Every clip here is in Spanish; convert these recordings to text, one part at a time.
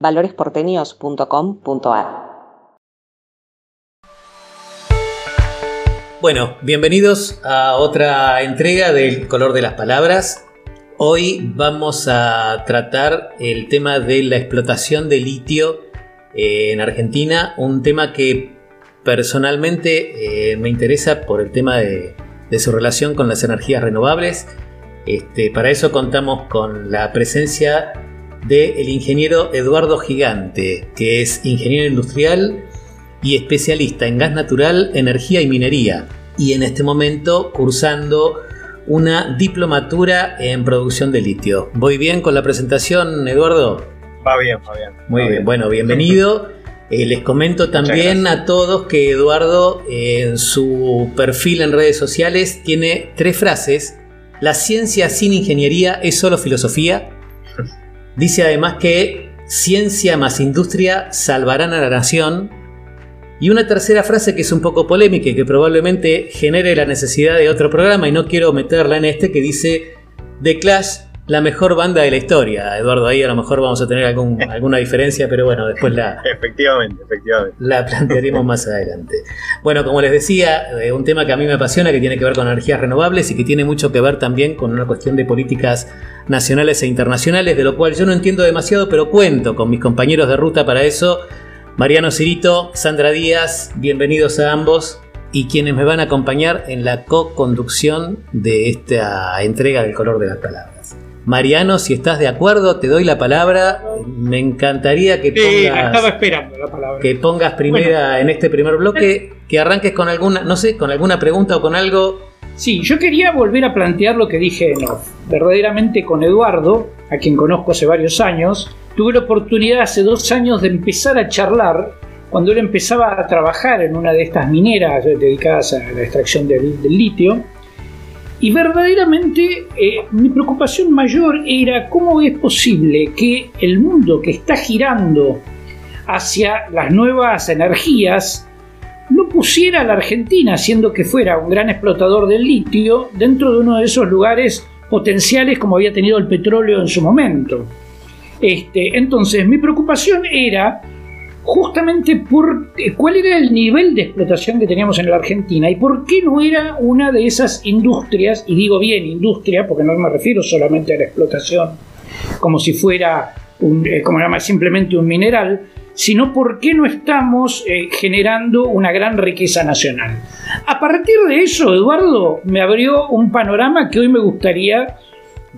valoresporteños.com.ar. Bueno, bienvenidos a otra entrega del color de las palabras. Hoy vamos a tratar el tema de la explotación de litio eh, en Argentina, un tema que personalmente eh, me interesa por el tema de, su relación con las energías renovables. Este, para eso contamos con la presencia del ingeniero Eduardo Gigante, que es ingeniero industrial y especialista en gas natural, energía y minería, y en este momento cursando una diplomatura en producción de litio. ¿Voy bien con la presentación, Eduardo? Va bien, va bien. Muy bien. bueno, bienvenido. Eh, les comento también a todos que Eduardo en su perfil en redes sociales tiene tres frases. La ciencia sin ingeniería es solo filosofía. Dice además que ciencia más industria salvarán a la nación. Y una tercera frase que es un poco polémica y que probablemente genere la necesidad de otro programa y no quiero meterla en este que dice The Clash la mejor banda de la historia. Eduardo, ahí a lo mejor vamos a tener alguna diferencia, pero bueno, después la. Efectivamente, efectivamente. La plantearemos más adelante. Bueno, como les decía, eh, un tema que a mí me apasiona, que tiene que ver con energías renovables y que tiene mucho que ver también con una cuestión de políticas nacionales e internacionales, de lo cual yo no entiendo demasiado, pero cuento con mis compañeros de ruta para eso. Mariano Cirito, Sandra Díaz, bienvenidos a ambos y quienes me van a acompañar en la co-conducción de esta entrega del color de las palabras. Mariano, si estás de acuerdo, te doy la palabra. Me encantaría que pongas. estaba esperando la palabra. Que pongas primera en este primer bloque, que arranques con alguna, no sé, con alguna pregunta o con algo. Sí, yo quería volver a plantear lo que dije en off. Verdaderamente con Eduardo, a quien conozco hace varios años, tuve la oportunidad hace dos años de empezar a charlar cuando él empezaba a trabajar en una de estas mineras dedicadas a la extracción del litio y verdaderamente eh, mi preocupación mayor era cómo es posible que el mundo que está girando hacia las nuevas energías no pusiera a la Argentina, siendo que fuera un gran explotador del litio, dentro de uno de esos lugares potenciales como había tenido el petróleo en su momento. Este, entonces, mi preocupación era justamente por eh, cuál era el nivel de explotación que teníamos en la Argentina y por qué no era una de esas industrias, y digo bien industria, porque no me refiero solamente a la explotación como si fuera eh, como simplemente un mineral, sino por qué no estamos eh, generando una gran riqueza nacional. A partir de eso, Eduardo, me abrió un panorama que hoy me gustaría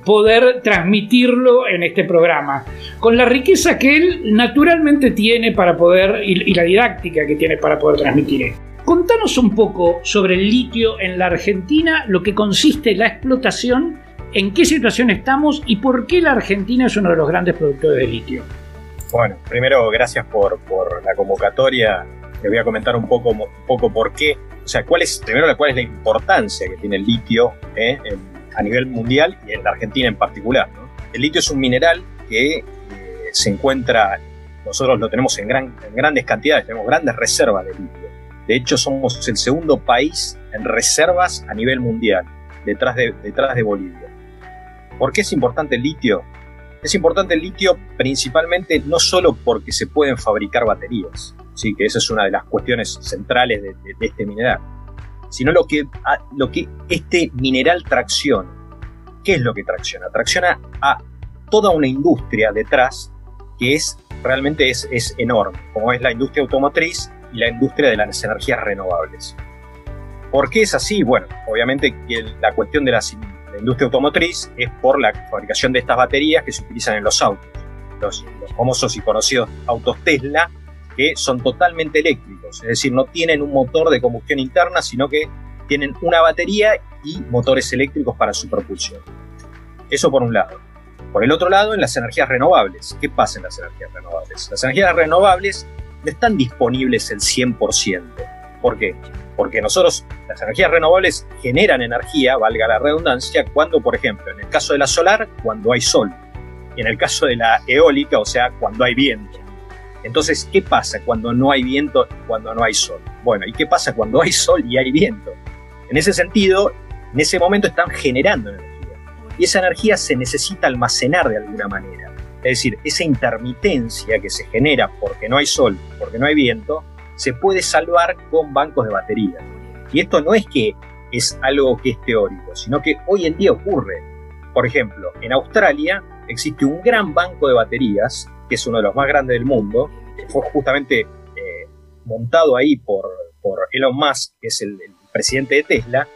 poder transmitirlo en este programa, con la riqueza que él naturalmente tiene para poder y, la didáctica que tiene para poder transmitir Contanos un poco sobre el litio en la Argentina, lo que consiste la explotación, en qué situación estamos y por qué la Argentina es uno de los grandes productores de litio. Bueno, primero gracias por, la convocatoria. Le voy a comentar un poco, un poco por qué, o sea, cuál es, primero cuál es la importancia que tiene el litio ¿eh? A nivel mundial y en la Argentina en particular. El litio es un mineral que eh, se encuentra, nosotros lo tenemos en, gran, en grandes cantidades, tenemos grandes reservas de litio. De hecho, somos el segundo país en reservas a nivel mundial, detrás de, detrás de Bolivia. ¿Por qué es importante el litio? Es importante el litio principalmente no solo porque se pueden fabricar baterías, ¿sí? que esa es una de las cuestiones centrales de este mineral, sino lo que, lo que este mineral tracciona. ¿Qué es lo que tracciona? Tracciona a toda una industria detrás que es realmente es, es enorme, como es la industria automotriz y la industria de las energías renovables. ¿Por qué es así? Bueno, obviamente que la cuestión de la, la, industria automotriz es por la fabricación de estas baterías que se utilizan en los autos. Los, los famosos y conocidos autos Tesla que son totalmente eléctricos, es decir, no tienen un motor de combustión interna, sino que tienen una batería y motores eléctricos para su propulsión. Eso por un lado. Por el otro lado, en las energías renovables. ¿Qué pasa en las energías renovables? Las energías renovables no están disponibles el 100%. ¿Por qué? Porque nosotros, las energías renovables generan energía, valga la redundancia, cuando, por ejemplo, en el caso de la solar, cuando hay sol. Y en el caso de la eólica, o sea, cuando hay viento. Entonces, ¿qué pasa cuando no hay viento y cuando no hay sol? Bueno, ¿y qué pasa cuando hay sol y hay viento? En ese sentido, en ese momento están generando energía. Y esa energía se necesita almacenar de alguna manera. Es decir, esa intermitencia que se genera porque no hay sol, porque no hay viento, se puede salvar con bancos de baterías. Y esto no es que es algo que es teórico, sino que hoy en día ocurre. Por ejemplo, en Australia existe un gran banco de baterías, que es uno de los más grandes del mundo, que fue justamente eh, montado ahí por, por, Elon Musk, que es el, presidente de Tesla,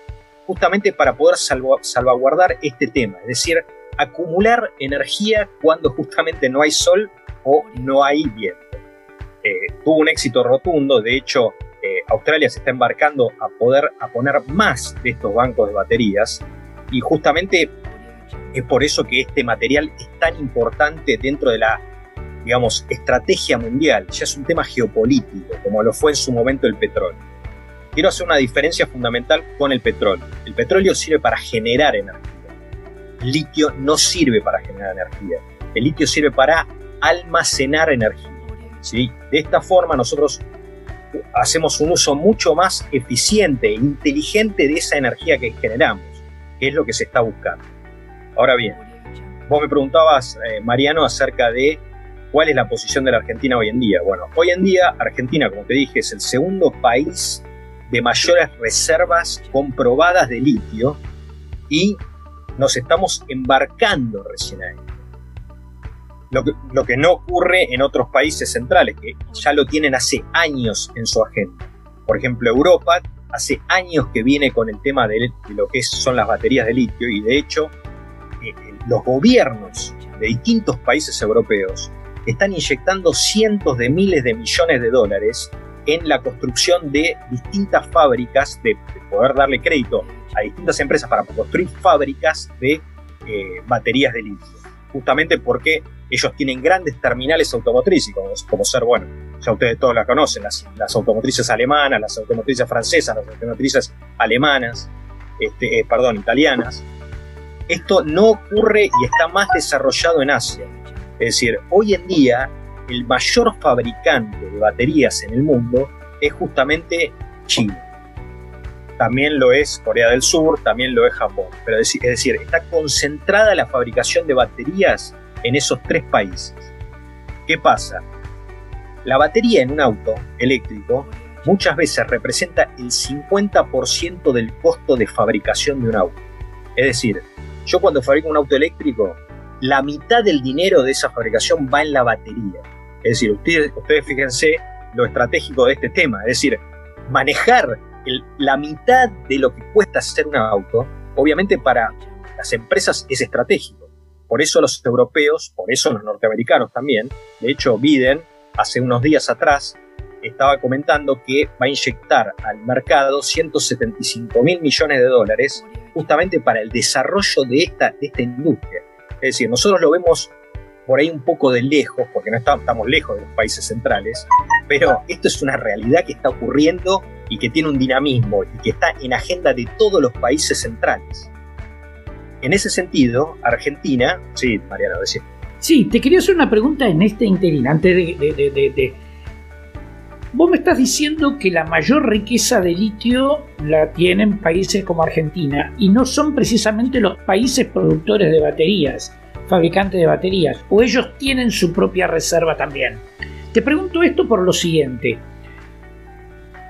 justamente para poder salvaguardar este tema, es decir, acumular energía cuando justamente no hay sol o no hay viento. Eh, tuvo un éxito rotundo, de hecho eh, Australia se está embarcando a poder a poner más de estos bancos de baterías y justamente es por eso que este material es tan importante dentro de la digamos estrategia mundial, ya es un tema geopolítico como lo fue en su momento el petróleo. Quiero hacer una diferencia fundamental con el petróleo. El petróleo sirve para generar energía. Litio no sirve para generar energía. El litio sirve para almacenar energía. ¿sí? De esta forma nosotros hacemos un uso mucho más eficiente e inteligente de esa energía que generamos, que es lo que se está buscando. Ahora bien, vos me preguntabas, eh, Mariano, acerca de cuál es la posición de la Argentina hoy en día. Bueno, hoy en día Argentina, como te dije, es el segundo país de mayores reservas comprobadas de litio y nos estamos embarcando recién ahí. Lo que, no ocurre en otros países centrales, que ya lo tienen hace años en su agenda. Por ejemplo, Europa hace años que viene con el tema de, lo que son las baterías de litio y de hecho eh, eh, los gobiernos de distintos países europeos están inyectando cientos de miles de millones de dólares en la construcción de distintas fábricas, de, poder darle crédito a distintas empresas para construir fábricas de eh, baterías de litio. Justamente porque ellos tienen grandes terminales automotrices, como, ser, bueno, ya ustedes todos la conocen, las, automotrices alemanas, las automotrices francesas, las automotrices alemanas, este, eh, perdón, italianas. Esto no ocurre y está más desarrollado en Asia. Es decir, hoy en día el mayor fabricante de baterías en el mundo es justamente China. También lo es Corea del Sur, también lo es Japón. Pero es decir, está concentrada la fabricación de baterías en esos tres países. ¿Qué pasa? La batería en un auto eléctrico muchas veces representa el 50% del costo de fabricación de un auto. Es decir, yo cuando fabrico un auto eléctrico, la mitad del dinero de esa fabricación va en la batería. Es decir, ustedes, fíjense lo estratégico de este tema, es decir, manejar la mitad de lo que cuesta hacer un auto, obviamente para las empresas es estratégico. Por eso los europeos, por eso los norteamericanos también, de hecho Biden hace unos días atrás estaba comentando que va a inyectar al mercado 175 mil millones de dólares justamente para el desarrollo de esta industria. Es decir, nosotros lo vemos por ahí un poco de lejos, porque no estamos lejos de los países centrales, pero esto es una realidad que está ocurriendo y que tiene un dinamismo y que está en agenda de todos los países centrales. En ese sentido, Argentina, sí, Mariano, decía. Sí, te quería hacer una pregunta en este interín, antes de, Vos me estás diciendo que la mayor riqueza de litio la tienen países como Argentina y no son precisamente los países productores de baterías fabricante de baterías, o ellos tienen su propia reserva también. Te pregunto esto por lo siguiente,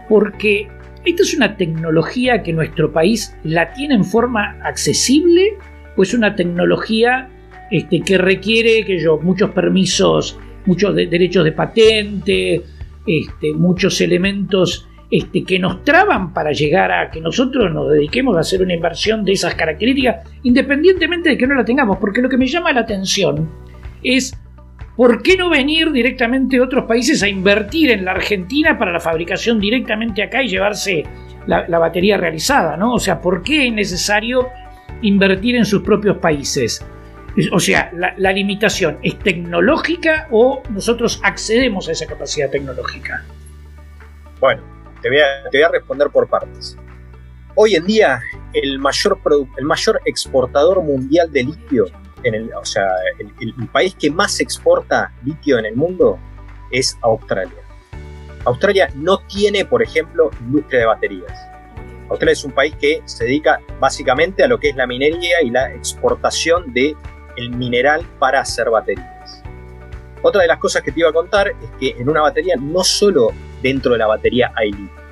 porque esta es una tecnología que nuestro país la tiene en forma accesible o es una tecnología este, que requiere que yo, muchos permisos, muchos derechos de patente, este, muchos elementos este, que nos traban para llegar a que nosotros nos dediquemos a hacer una inversión de esas características, independientemente de que no la tengamos, porque lo que me llama la atención es ¿por qué no venir directamente a otros países a invertir en la Argentina para la fabricación directamente acá y llevarse la, batería realizada? ¿no? O sea, ¿por qué es necesario invertir en sus propios países? O sea, la, limitación es tecnológica o nosotros accedemos a esa capacidad tecnológica. Bueno, te voy, a, responder por partes. Hoy en día, el mayor, el mayor exportador mundial de litio, en el, o sea, el, país que más exporta litio en el mundo es Australia. Australia no tiene, por ejemplo, industria de baterías. Australia es un país que se dedica básicamente a lo que es la minería y la exportación de el mineral para hacer baterías. Otra de las cosas que te iba a contar es que en una batería no solo dentro de la batería hay litio,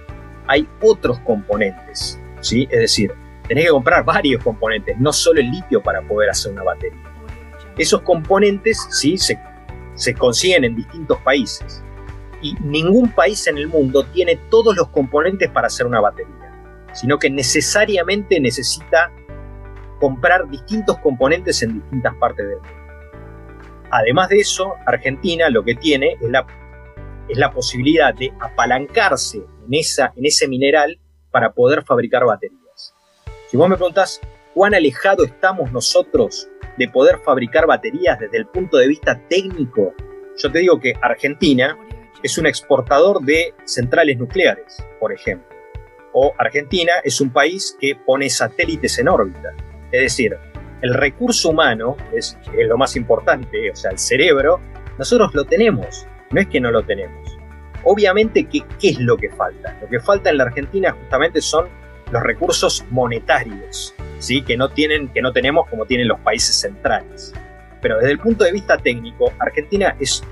hay otros componentes, ¿sí? Es decir, tenés que comprar varios componentes, no solo el litio para poder hacer una batería. Esos componentes, ¿sí? Se, se consiguen en distintos países y ningún país en el mundo tiene todos los componentes para hacer una batería, sino que necesariamente necesita comprar distintos componentes en distintas partes del mundo. Además de eso, Argentina lo que tiene es la, es la posibilidad de apalancarse en, esa, en ese mineral para poder fabricar baterías. Si vos me preguntás cuán alejado estamos nosotros de poder fabricar baterías desde el punto de vista técnico, yo te digo que Argentina es un exportador de centrales nucleares, por ejemplo. O Argentina es un país que pone satélites en órbita. Es decir, el recurso humano es, lo más importante, o sea, el cerebro, nosotros lo tenemos, no es que no lo tenemos. Obviamente, ¿qué, ¿qué es lo que falta? Lo que falta en la Argentina justamente son los recursos monetarios, ¿sí? que, no tienen, que no tenemos como tienen los países centrales. Pero desde el punto de vista técnico, Argentina es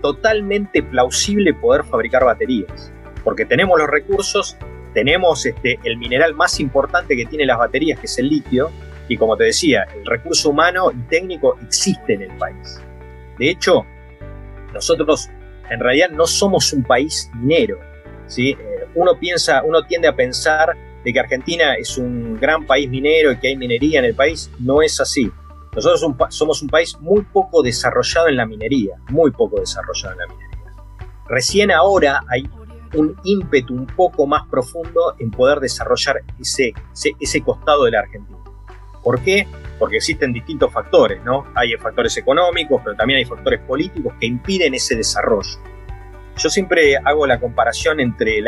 totalmente plausible poder fabricar baterías, porque tenemos los recursos, tenemos este, el mineral más importante que tiene las baterías, que es el litio, y como te decía, el recurso humano y técnico existe en el país. De hecho, nosotros en realidad no somos un país minero. ¿sí? Eh, uno, piensa, uno tiende a pensar de que Argentina es un gran país minero y que hay minería en el país. No es así. Nosotros somos un país muy poco desarrollado en la minería, muy poco desarrollado en la minería. Recién ahora hay un ímpetu un poco más profundo en poder desarrollar ese, ese, ese costado de la Argentina. ¿Por qué? Porque existen distintos factores, ¿no? Hay factores económicos, pero también hay factores políticos que impiden ese desarrollo. Yo siempre hago la comparación entre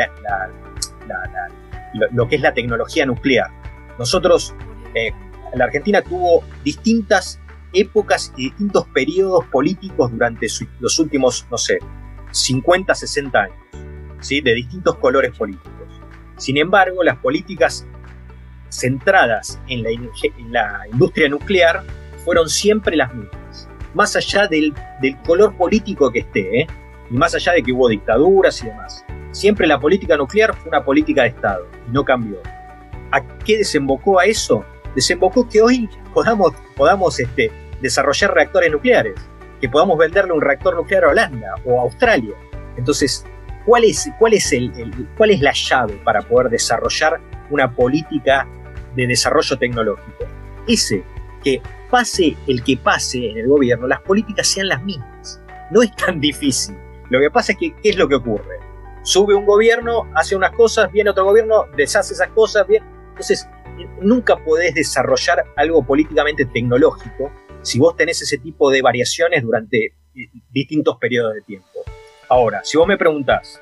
lo que es la tecnología nuclear. Nosotros, eh, la Argentina tuvo distintas épocas y distintos periodos políticos durante los últimos, no sé, 50, 60 años, ¿sí? de distintos colores políticos. Sin embargo, las políticas centradas en la, industria nuclear fueron siempre las mismas, más allá del, color político que esté, ¿eh? y más allá de que hubo dictaduras y demás. Siempre la política nuclear fue una política de Estado y no cambió. ¿A qué desembocó a eso? Desembocó que hoy podamos, podamos este, desarrollar reactores nucleares, que podamos venderle un reactor nuclear a Holanda o a Australia. Entonces, ¿cuál es, cuál es, el, cuál es la llave para poder desarrollar una política de desarrollo tecnológico. Ese, que pase el que pase en el gobierno, las políticas sean las mismas. No es tan difícil. Lo que pasa es que, ¿qué es lo que ocurre? Sube un gobierno, hace unas cosas, viene otro gobierno, deshace esas cosas, bien. Entonces, nunca podés desarrollar algo políticamente tecnológico si vos tenés ese tipo de variaciones durante eh, distintos periodos de tiempo. Ahora, si vos me preguntás,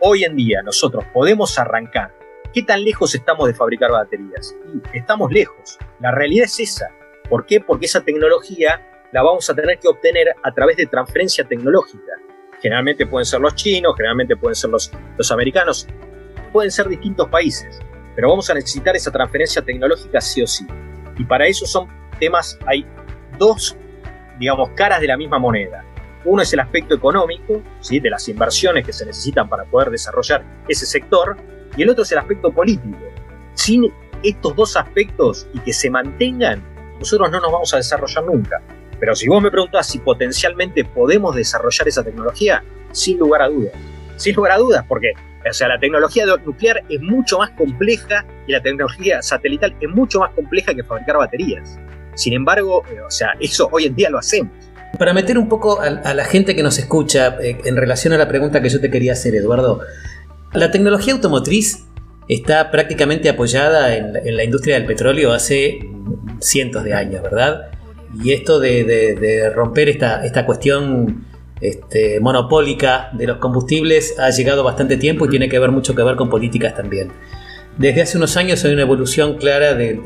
hoy en día nosotros podemos arrancar ¿Qué tan lejos estamos de fabricar baterías? estamos lejos. La realidad es esa. ¿Por qué? Porque esa tecnología la vamos a tener que obtener a través de transferencia tecnológica. Generalmente pueden ser los chinos, generalmente pueden ser los, los americanos, pueden ser distintos países, pero vamos a necesitar esa transferencia tecnológica sí o sí. Y para eso son temas, hay dos, digamos, caras de la misma moneda. Uno es el aspecto económico, ¿sí? de las inversiones que se necesitan para poder desarrollar ese sector, y el otro es el aspecto político. Sin estos dos aspectos y que se mantengan, nosotros no nos vamos a desarrollar nunca. Pero si vos me preguntás si potencialmente podemos desarrollar esa tecnología, sin lugar a dudas. Sin lugar a dudas, porque o sea, la tecnología nuclear es mucho más compleja y la tecnología satelital es mucho más compleja que fabricar baterías. Sin embargo, eh, o sea, eso hoy en día lo hacemos. Para meter un poco a, la gente que nos escucha eh, en relación a la pregunta que yo te quería hacer, Eduardo, la tecnología automotriz está prácticamente apoyada en, la industria del petróleo hace cientos de años, ¿verdad? Y esto de, romper esta, cuestión este, monopólica de los combustibles ha llegado bastante tiempo y tiene que ver mucho que ver con políticas también. Desde hace unos años hay una evolución clara de,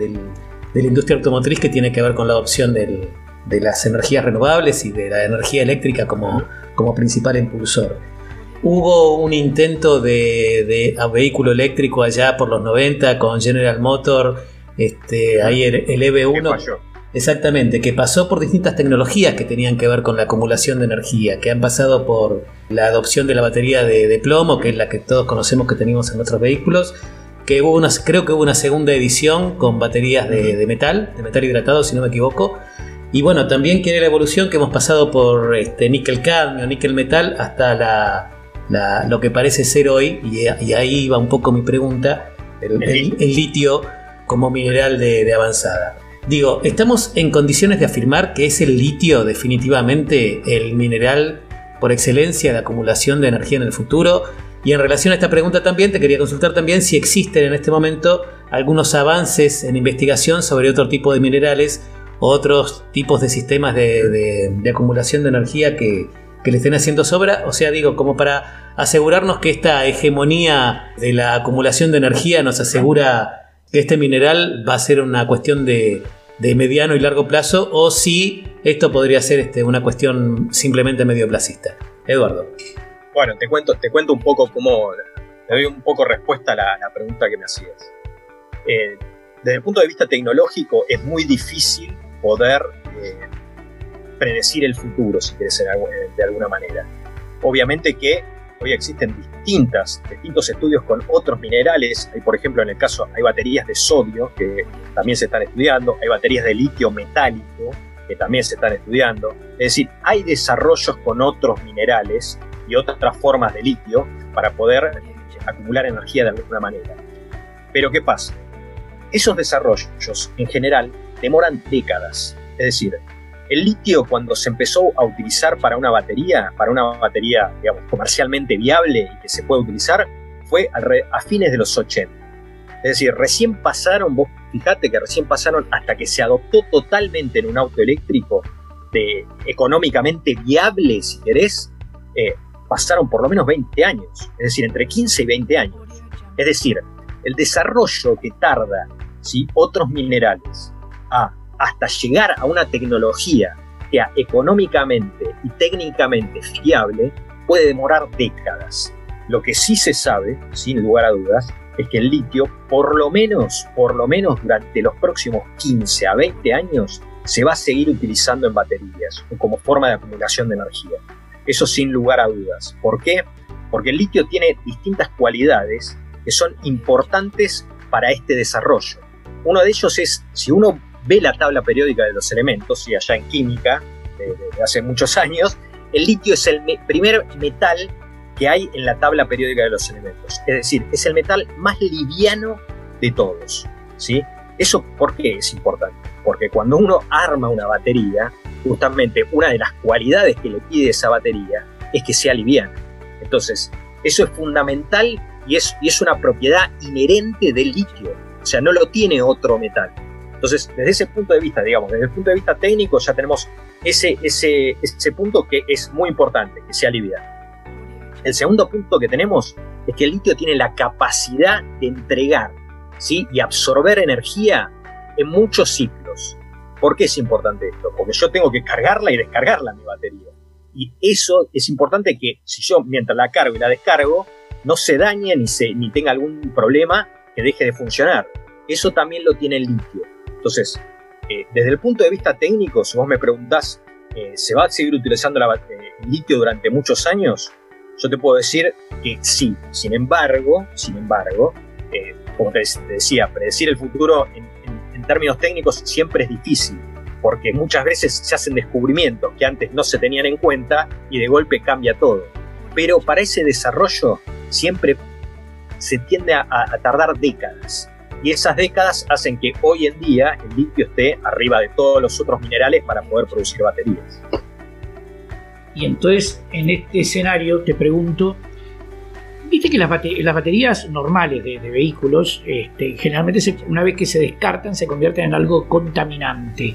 la industria automotriz que tiene que ver con la adopción de las energías renovables y de la energía eléctrica como principal impulsor. Hubo un intento de, vehículo eléctrico allá por los 90 con General Motor, este, ahí el, EV1. Exactamente, que pasó por distintas tecnologías que tenían que ver con la acumulación de energía, que han pasado por la adopción de la batería de, plomo, que es la que todos conocemos que tenemos en nuestros vehículos, que hubo una, creo que hubo una segunda edición con baterías de, metal, de metal hidratado si no me equivoco, y bueno, también quiere la evolución que hemos pasado por este, níquel cadmio, níquel metal, hasta lo que parece ser hoy, y, ahí va un poco mi pregunta, el, litio como mineral de avanzada. Digo, estamos en condiciones de afirmar que es el litio definitivamente el mineral por excelencia de acumulación de energía en el futuro. Y en relación a esta pregunta también te quería consultar también si existen en este momento algunos avances en investigación sobre otro tipo de minerales otros tipos de sistemas de, acumulación de energía que, que le estén haciendo sobra. O sea, digo, como para asegurarnos que esta hegemonía de la acumulación de energía nos asegura que este mineral va a ser una cuestión de, mediano y largo plazo o si esto podría ser este, una cuestión simplemente medio placista. Eduardo. Bueno, te cuento, te cuento un poco cómo, te doy un poco respuesta a la, pregunta que me hacías. Eh, desde el punto de vista tecnológico es muy difícil poder eh, predecir el futuro, si quieres, de alguna manera. Obviamente que Hoy existen distintas, distintos estudios con otros minerales. Hay, por ejemplo, en el caso, hay baterías de sodio que también se están estudiando, hay baterías de litio metálico que también se están estudiando. Es decir, hay desarrollos con otros minerales y otras formas de litio para poder acumular energía de alguna manera. Pero ¿qué pasa? Esos desarrollos en general demoran décadas. Es decir, el litio cuando se empezó a utilizar para una batería, para una batería, digamos, comercialmente viable y que se puede utilizar, fue a fines de los 80. Es decir, recién pasaron, vos fíjate que recién pasaron hasta que se adoptó totalmente en un auto eléctrico, de, económicamente viable, si querés, eh, pasaron por lo menos 20 años, es decir, entre 15 y 20 años. Es decir, el desarrollo que tarda si otros minerales a hasta llegar a una tecnología que económicamente y técnicamente fiable puede demorar décadas. Lo que sí se sabe, sin lugar a dudas, es que el litio, por lo menos, por lo menos durante los próximos 15 a 20 años, se va a seguir utilizando en baterías o como forma de acumulación de energía. Eso sin lugar a dudas. ¿Por qué? Porque el litio tiene distintas cualidades que son importantes para este desarrollo. Uno de ellos es, si uno ve la tabla periódica de los elementos, y allá en química, de, hace muchos años, el litio es el primer metal que hay en la tabla periódica de los elementos. Es decir, es el metal más liviano de todos. ¿sí? ¿Eso por qué es importante? Porque cuando uno arma una batería, justamente una de las cualidades que le pide esa batería es que sea liviana. Entonces, eso es fundamental y es, y es una propiedad inherente del litio. O sea, no lo tiene otro metal. Entonces, desde ese punto de vista, digamos, desde el punto de vista técnico, ya tenemos ese, ese, ese punto que es muy importante, que sea liviano. El segundo punto que tenemos es que el litio tiene la capacidad de entregar ¿sí? y absorber energía en muchos ciclos. ¿Por qué es importante esto? Porque yo tengo que cargarla y descargarla mi batería. Y eso es importante que si yo mientras la cargo y la descargo, no se dañe ni, se, ni tenga algún problema que deje de funcionar. Eso también lo tiene el litio. Entonces, eh, desde el punto de vista técnico, si vos me preguntás, eh, ¿se va a seguir utilizando la, eh, el litio durante muchos años? Yo te puedo decir que sí. Sin embargo, sin embargo, como te decía, predecir el futuro en, términos técnicos siempre es difícil, porque muchas veces se hacen descubrimientos que antes no se tenían en cuenta y de golpe cambia todo. Pero para ese desarrollo siempre se tiende a tardar décadas. Y esas décadas hacen que hoy en día el litio esté arriba de todos los otros minerales para poder producir baterías. Y entonces, en este escenario, te pregunto, viste que las, baterías normales de, vehículos, este, generalmente una vez que se descartan, se convierten en algo contaminante.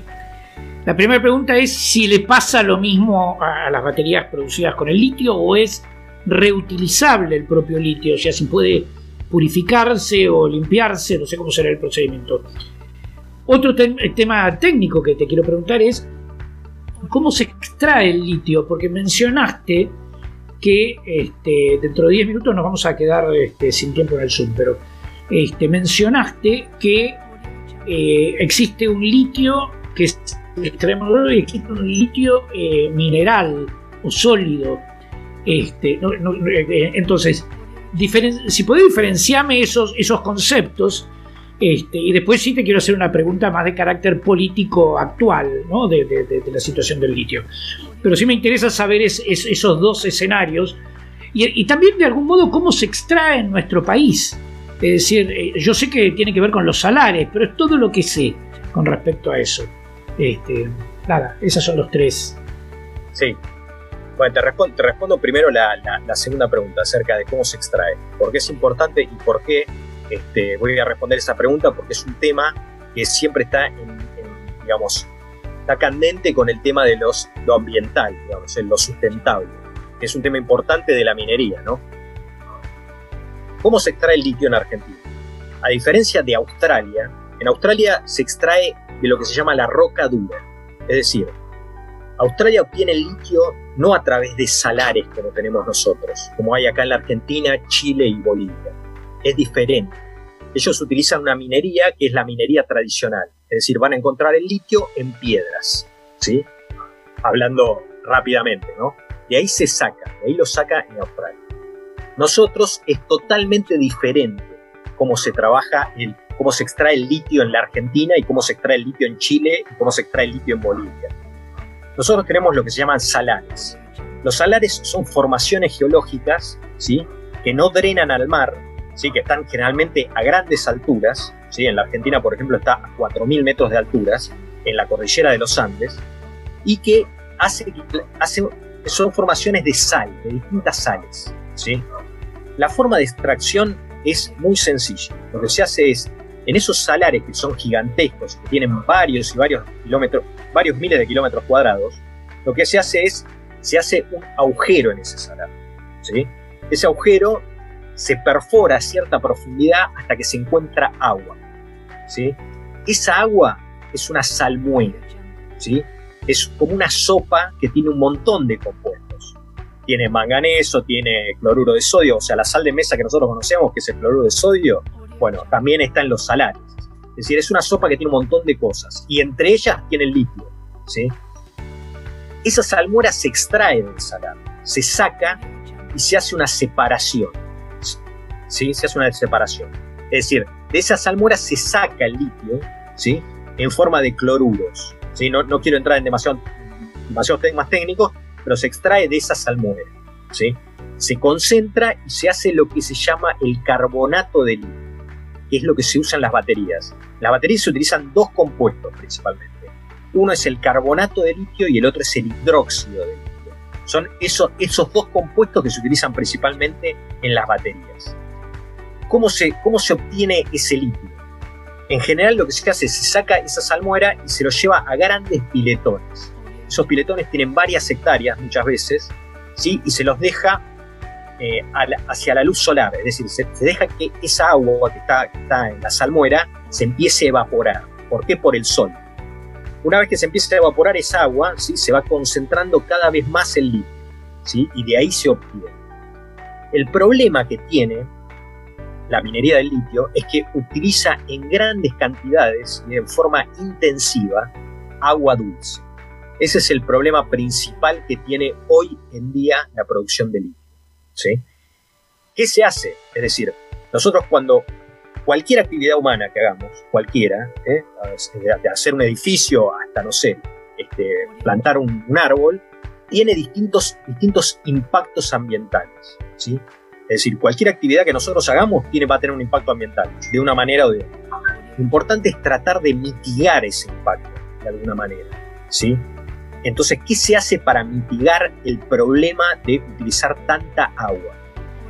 La primera pregunta es si le pasa lo mismo a las baterías producidas con el litio o es reutilizable el propio litio, o sea, si puede purificarse o limpiarse, no sé cómo será el procedimiento. Otro tema técnico que te quiero preguntar es cómo se extrae el litio, porque mencionaste que este, dentro de 10 minutos nos vamos a quedar este, sin tiempo en el Zoom, pero este, mencionaste que eh, existe un litio que extraemos el litio eh, mineral o sólido. Este, eh, entonces, si podés diferenciarme esos, esos conceptos, este, y después sí te quiero hacer una pregunta más de carácter político actual, ¿no? de, la situación del litio. Pero sí me interesa saber esos dos escenarios y, también de algún modo cómo se extrae en nuestro país. Es decir, eh, yo sé que tiene que ver con los salarios, pero es todo lo que sé con respecto a eso. Este, nada, esos son los tres. Sí. Bueno, te respondo, primero la, segunda pregunta acerca de cómo se extrae. ¿Por qué es importante y por qué este, voy a responder esa pregunta? Porque es un tema que siempre está en, digamos, está candente con el tema de los, lo ambiental, digamos, en lo sustentable, que es un tema importante de la minería, ¿no? ¿Cómo se extrae el litio en Argentina? A diferencia de Australia, en Australia se extrae de lo que se llama la roca dura. Es decir, Australia obtiene el litio no a través de salares como tenemos nosotros, como hay acá en la Argentina, Chile y Bolivia. Es diferente. Ellos utilizan una minería que es la minería tradicional, es decir, van a encontrar el litio en piedras, ¿sí? Hablando rápidamente, ¿no? De ahí se saca, de ahí lo saca en Australia. Nosotros es totalmente diferente cómo se trabaja el cómo se extrae el litio en la Argentina y cómo se extrae el litio en Chile y cómo se extrae el litio en Bolivia. Nosotros tenemos lo que se llaman salares. Los salares son formaciones geológicas ¿sí? que no drenan al mar, ¿sí? que están generalmente a grandes alturas. ¿sí? En la Argentina, por ejemplo, está a 4.000 metros de alturas, en la cordillera de los Andes, y que hace, hace, son formaciones de sal, de distintas sales. ¿sí? La forma de extracción es muy sencilla. Lo que se hace es en esos salares que son gigantescos, que tienen varios y varios kilómetros, varios miles de kilómetros cuadrados, lo que se hace es, se hace un agujero en ese salar. ¿sí? Ese agujero se perfora a cierta profundidad hasta que se encuentra agua. ¿sí? Esa agua es una salmuera. ¿sí? Es como una sopa que tiene un montón de compuestos. Tiene manganeso, tiene cloruro de sodio, o sea, la sal de mesa que nosotros conocemos, que es el cloruro de sodio, bueno, también está en los salares. Es decir, es una sopa que tiene un montón de cosas y entre ellas tiene el litio. ¿sí? Esa salmuera se extrae del salar, se saca y se hace una separación. ¿sí? Se hace una separación. Es decir, de esa salmuera se saca el litio ¿sí? en forma de cloruros. ¿sí? No, no quiero entrar en demasiado, demasiados temas técnicos, pero se extrae de esa salmuera. ¿sí? Se concentra y se hace lo que se llama el carbonato de litio es lo que se usa en las baterías. En las baterías se utilizan dos compuestos principalmente. Uno es el carbonato de litio y el otro es el hidróxido de litio. Son esos, esos dos compuestos que se utilizan principalmente en las baterías. ¿Cómo se, cómo se obtiene ese litio? En general lo que se hace es se saca esa salmuera y se lo lleva a grandes piletones. Esos piletones tienen varias hectáreas muchas veces, ¿sí? y se los deja eh, hacia la luz solar, es decir, se, deja que esa agua que está, está, en la salmuera se empiece a evaporar. ¿Por qué? Por el sol. Una vez que se empieza a evaporar esa agua, ¿sí? se va concentrando cada vez más el litio, ¿sí? y de ahí se obtiene. El problema que tiene la minería del litio es que utiliza en grandes cantidades y en forma intensiva agua dulce. Ese es el problema principal que tiene hoy en día la producción de litio. ¿Sí? ¿Qué se hace? Es decir, nosotros cuando cualquier actividad humana que hagamos, cualquiera, ¿eh? de hacer un edificio hasta, no sé, este, plantar un, árbol, tiene distintos, distintos impactos ambientales. ¿sí? Es decir, cualquier actividad que nosotros hagamos tiene, va a tener un impacto ambiental, de una manera o de otra. Lo importante es tratar de mitigar ese impacto, de alguna manera. ¿sí? Entonces, ¿qué se hace para mitigar el problema de utilizar tanta agua?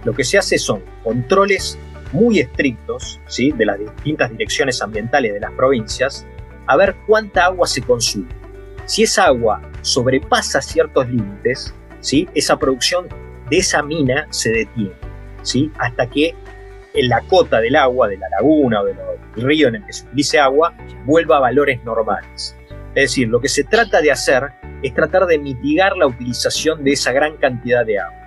Lo que se hace son controles muy estrictos ¿sí? de las distintas direcciones ambientales de las provincias a ver cuánta agua se consume. Si esa agua sobrepasa ciertos límites, ¿sí? esa producción de esa mina se detiene, ¿sí? hasta que en la cota del agua, de la laguna o del río en el que se utilice agua, vuelva a valores normales. Es decir, lo que se trata de hacer es tratar de mitigar la utilización de esa gran cantidad de agua.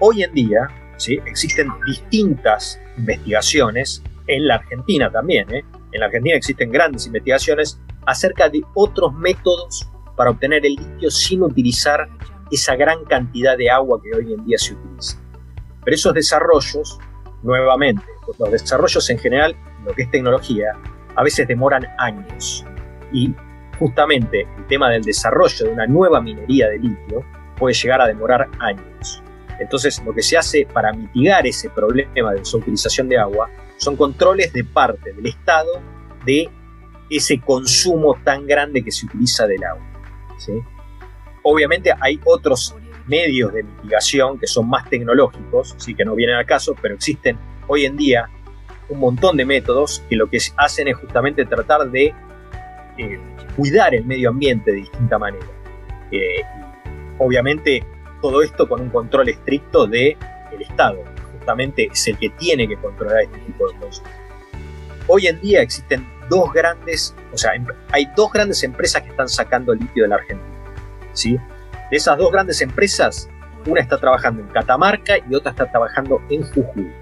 Hoy en día ¿sí? existen distintas investigaciones, en la Argentina también, ¿eh? en la Argentina existen grandes investigaciones acerca de otros métodos para obtener el litio sin utilizar esa gran cantidad de agua que hoy en día se utiliza. Pero esos desarrollos, nuevamente, los desarrollos en general, lo que es tecnología, a veces demoran años. Y justamente el tema del desarrollo de una nueva minería de litio puede llegar a demorar años. Entonces, lo que se hace para mitigar ese problema de desutilización de agua son controles de parte del Estado de ese consumo tan grande que se utiliza del agua. Obviamente hay otros medios de mitigación que son más tecnológicos, sí que no vienen al caso, pero existen hoy en día un montón de métodos que lo que hacen es justamente tratar de eh, cuidar el medio ambiente de distinta manera. Eh, obviamente todo esto con un control estricto del el Estado, justamente es el que tiene que controlar este tipo de cosas. Hoy en día existen dos grandes, o sea, em, hay dos grandes empresas que están sacando litio de la Argentina. ¿sí? De esas dos grandes empresas, una está trabajando en Catamarca y otra está trabajando en Jujuy.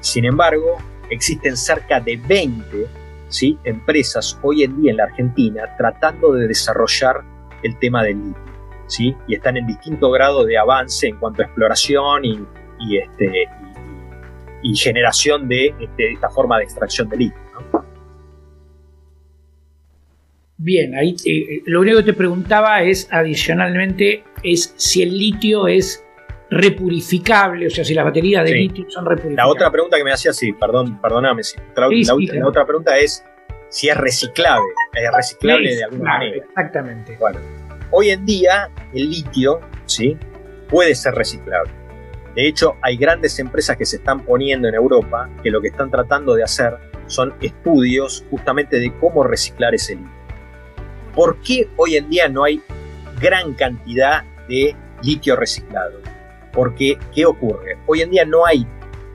Sin embargo, existen cerca de 20 ¿sí? empresas hoy en día en la Argentina tratando de desarrollar el tema del litio. ¿sí? Y están en distinto grado de avance en cuanto a exploración y, este, y, generación de, este, esta forma de extracción de litio. Bien, ahí eh, lo único que te preguntaba es adicionalmente es si el litio es repurificable, o sea, si las baterías de litio son repurificables. La otra pregunta que me hacía, sí, perdón, perdóname, sí, la, otra pregunta es si es reciclable, es reciclable de alguna manera. Exactamente. Bueno, hoy en día el litio, ¿sí? Puede ser reciclable. De hecho, hay grandes empresas que se están poniendo en Europa que lo que están tratando de hacer son estudios justamente de cómo reciclar ese litio. ¿Por qué hoy en día no hay gran cantidad de litio reciclado? Porque, ¿qué ocurre? Hoy en día no hay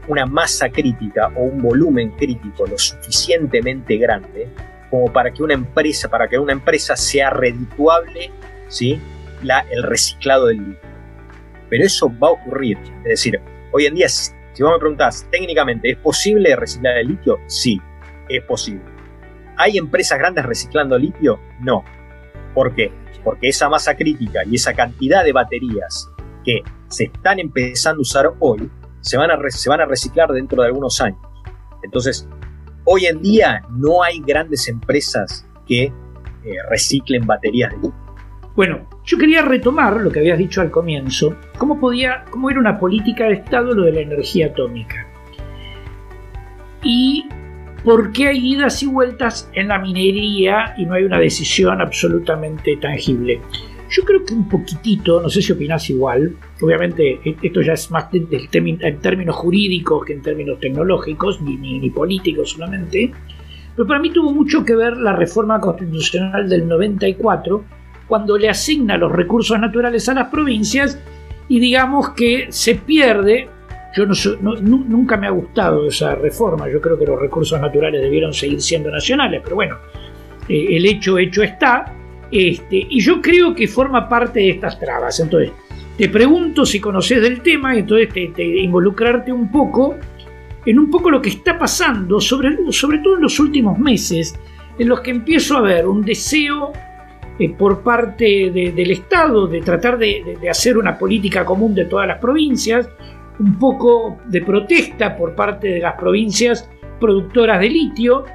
una masa crítica o un volumen crítico lo suficientemente grande como para que una empresa, para que una empresa sea redituable, ¿sí? La, el reciclado del litio. Pero eso va a ocurrir. Es decir, hoy en día, si vos me preguntás técnicamente, ¿es posible reciclar el litio? Sí, es posible. ¿Hay empresas grandes reciclando litio? No. ¿Por qué? Porque esa masa crítica y esa cantidad de baterías que se están empezando a usar hoy se van a, se van a reciclar dentro de algunos años. Entonces, hoy en día no hay grandes empresas que eh, reciclen baterías de. Bueno, yo quería retomar lo que habías dicho al comienzo, cómo podía, cómo era una política de Estado lo de la energía atómica. Y ¿Por qué hay idas y vueltas en la minería y no hay una decisión absolutamente tangible? Yo creo que un poquitito, no sé si opinás igual, obviamente e-, esto ya es más en términos jurídicos que en términos tecnológicos, ni, ni, políticos solamente, pero para mí tuvo mucho que ver la reforma constitucional del 94, cuando le asigna los recursos naturales a las provincias y digamos que se pierde yo no, nunca me ha gustado esa reforma. Yo creo que los recursos naturales debieron seguir siendo nacionales, pero bueno, eh, el hecho hecho está. Este, y yo creo que forma parte de estas trabas. Entonces, te pregunto si conoces del tema, entonces te, involucrarte un poco en un poco lo que está pasando, sobre, sobre todo en los últimos meses, en los que empiezo a ver un deseo eh, por parte del Estado de tratar de, hacer una política común de todas las provincias, un poco de protesta por parte de las provincias productoras de litio.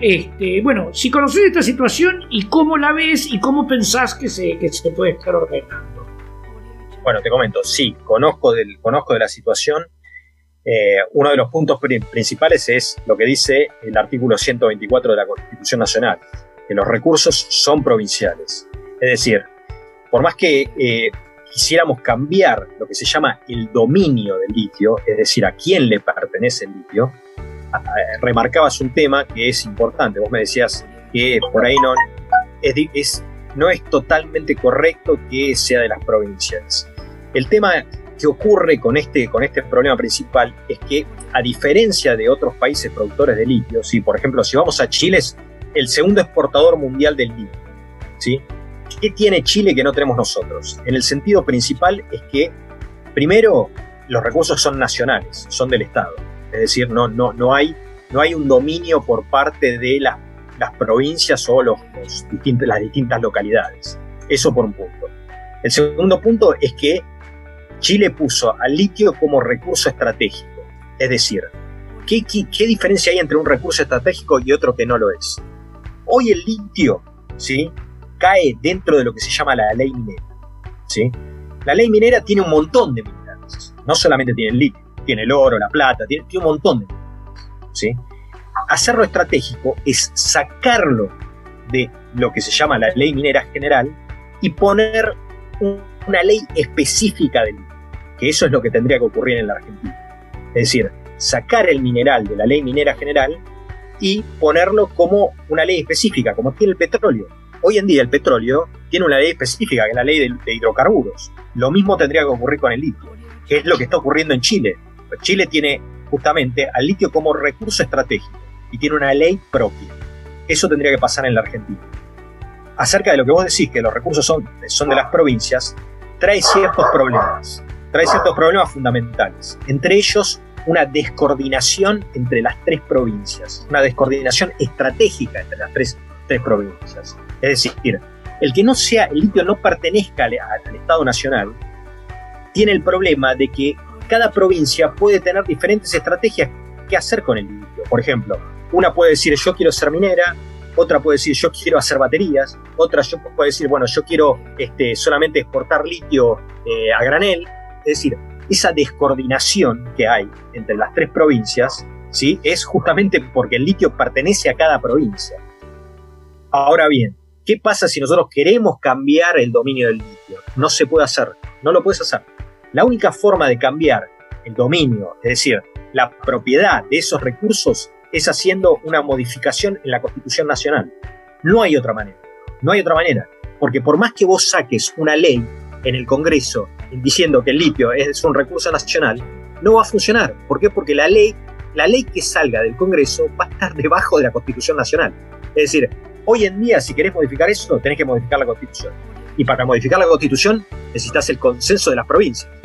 Este, bueno, si conoces esta situación y cómo la ves y cómo pensás que se, puede estar ordenando. Bueno, te comento, sí, conozco de la situación. Eh, uno de los puntos principales es lo que dice el artículo 124 de la Constitución Nacional, que los recursos son provinciales. Es decir, por más que eh, quisiéramos cambiar lo que se llama el dominio del litio, es decir, a quién le pertenece el litio, remarcabas un tema que es importante. Vos me decías que por ahí no es, no es totalmente correcto que sea de las provincias. El tema que ocurre con este, con este problema principal es que, a diferencia de otros países productores de litio, ¿sí? por ejemplo, si vamos a Chile, es el segundo exportador mundial del litio. ¿sí? ¿Qué tiene Chile que no tenemos nosotros? En el sentido principal es que, primero, los recursos son nacionales, son del Estado. Es decir, no, no, no, hay, no hay un dominio por parte de las provincias o los, las distintas localidades. Eso por un punto. El segundo punto es que Chile puso al litio como recurso estratégico. Es decir, ¿qué, qué, diferencia hay entre un recurso estratégico y otro que no lo es? Hoy el litio ¿sí? cae dentro de lo que se llama la ley minera. ¿sí? La ley minera tiene un montón de minerales. No solamente tiene el litio, tiene el oro, la plata, tiene, un montón de. ¿sí? Hacerlo estratégico es sacarlo de lo que se llama la ley minera general y poner una ley específica del que eso es lo que tendría que ocurrir en la Argentina. Es decir, sacar el mineral de la ley minera general y ponerlo como una ley específica, como tiene el petróleo. Hoy en día el petróleo tiene una ley específica, que es la ley de, hidrocarburos. Lo mismo tendría que ocurrir con el litio, que es lo que está ocurriendo en Chile. Chile tiene justamente al litio como recurso estratégico y tiene una ley propia. Eso tendría que pasar en la Argentina. Acerca de lo que vos decís, que los recursos son, son de las provincias, trae ciertos problemas. Trae ciertos problemas fundamentales. Entre ellos, una descoordinación entre las tres provincias, una descoordinación estratégica entre las tres, tres provincias. Es decir, el que no sea, el litio no pertenezca al, al Estado Nacional, tiene el problema de que cada provincia puede tener diferentes estrategias que hacer con el litio. Por ejemplo, una puede decir yo quiero ser minera, otra puede decir yo quiero hacer baterías, otra yo puede decir bueno yo quiero este, solamente exportar litio eh, a granel. Es decir, esa descoordinación que hay entre las tres provincias ¿sí? es justamente porque el litio pertenece a cada provincia. Ahora bien, ¿qué pasa si nosotros queremos cambiar el dominio del litio? No se puede hacer, no lo puedes hacer. La única forma de cambiar el dominio, es decir, la propiedad de esos recursos, es haciendo una modificación en la Constitución Nacional. No hay otra manera. No hay otra manera. Porque por más que vos saques una ley en el Congreso diciendo que el litio es un recurso nacional, no va a funcionar. ¿Por qué? Porque la ley, la ley que salga del Congreso va a estar debajo de la Constitución Nacional. Es decir, hoy en día si querés modificar eso, tenés que modificar la Constitución. Y para modificar la Constitución necesitas el consenso de las provincias.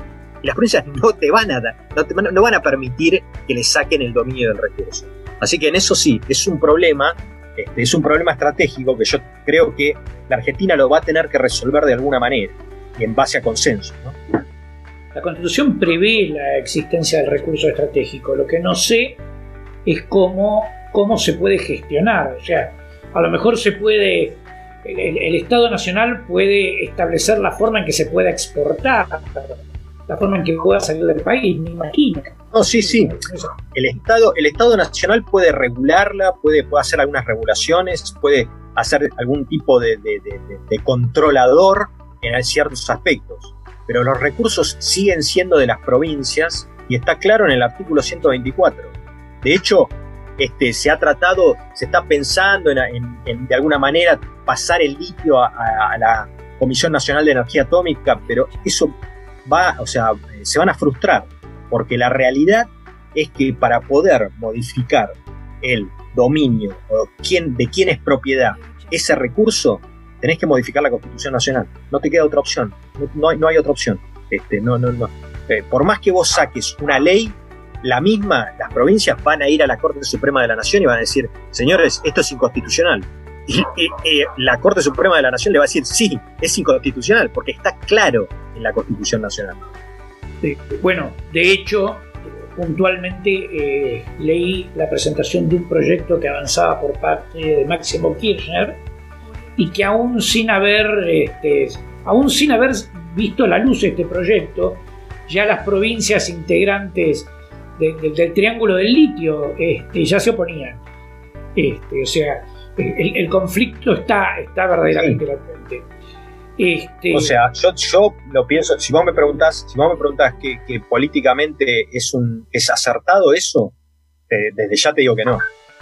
Y las provincias no te van a dar, no, no van a permitir que le saquen el dominio del recurso. Así que en eso sí, es un problema, este, es un problema estratégico que yo creo que la Argentina lo va a tener que resolver de alguna manera y en base a consenso. La Constitución prevé la existencia del recurso estratégico. Lo que no sé es cómo, cómo se puede gestionar. O sea, a lo mejor se puede, el Estado Nacional puede establecer la forma en que se pueda exportar la forma en que pueda salir del país, me imagino. No, sí, sí. El Estado, el Estado Nacional puede regularla, puede, puede hacer algunas regulaciones, puede hacer algún tipo de, controlador en ciertos aspectos. Pero los recursos siguen siendo de las provincias y está claro en el artículo 124. De hecho, este, se ha tratado, se está pensando en, de alguna manera pasar el litio a la Comisión Nacional de Energía Atómica, pero eso va, o sea, se van a frustrar, porque la realidad es que para poder modificar el dominio o quién, de quién es propiedad ese recurso, tenés que modificar la Constitución Nacional. No te queda otra opción. No, hay, no hay, otra opción. Este, no, no, no. Eh, por más que vos saques una ley, la misma, las provincias van a ir a la Corte Suprema de la Nación y van a decir, señores, esto es inconstitucional. Y, la Corte Suprema de la Nación le va a decir, sí, es inconstitucional, porque está claro en la Constitución Nacional. bueno, de hecho, puntualmente eh, leí la presentación de un proyecto que avanzaba por parte de Máximo Kirchner y que aún sin haber, este, aún sin haber visto la luz este proyecto, ya las provincias integrantes del Triángulo del Litio este, ya se oponían. Este, o sea, el, conflicto está, está verdaderamente latente. Este... O sea, yo, yo lo pienso, si vos me preguntás, si vos me preguntás que, políticamente es un es acertado eso, desde ya te digo que no,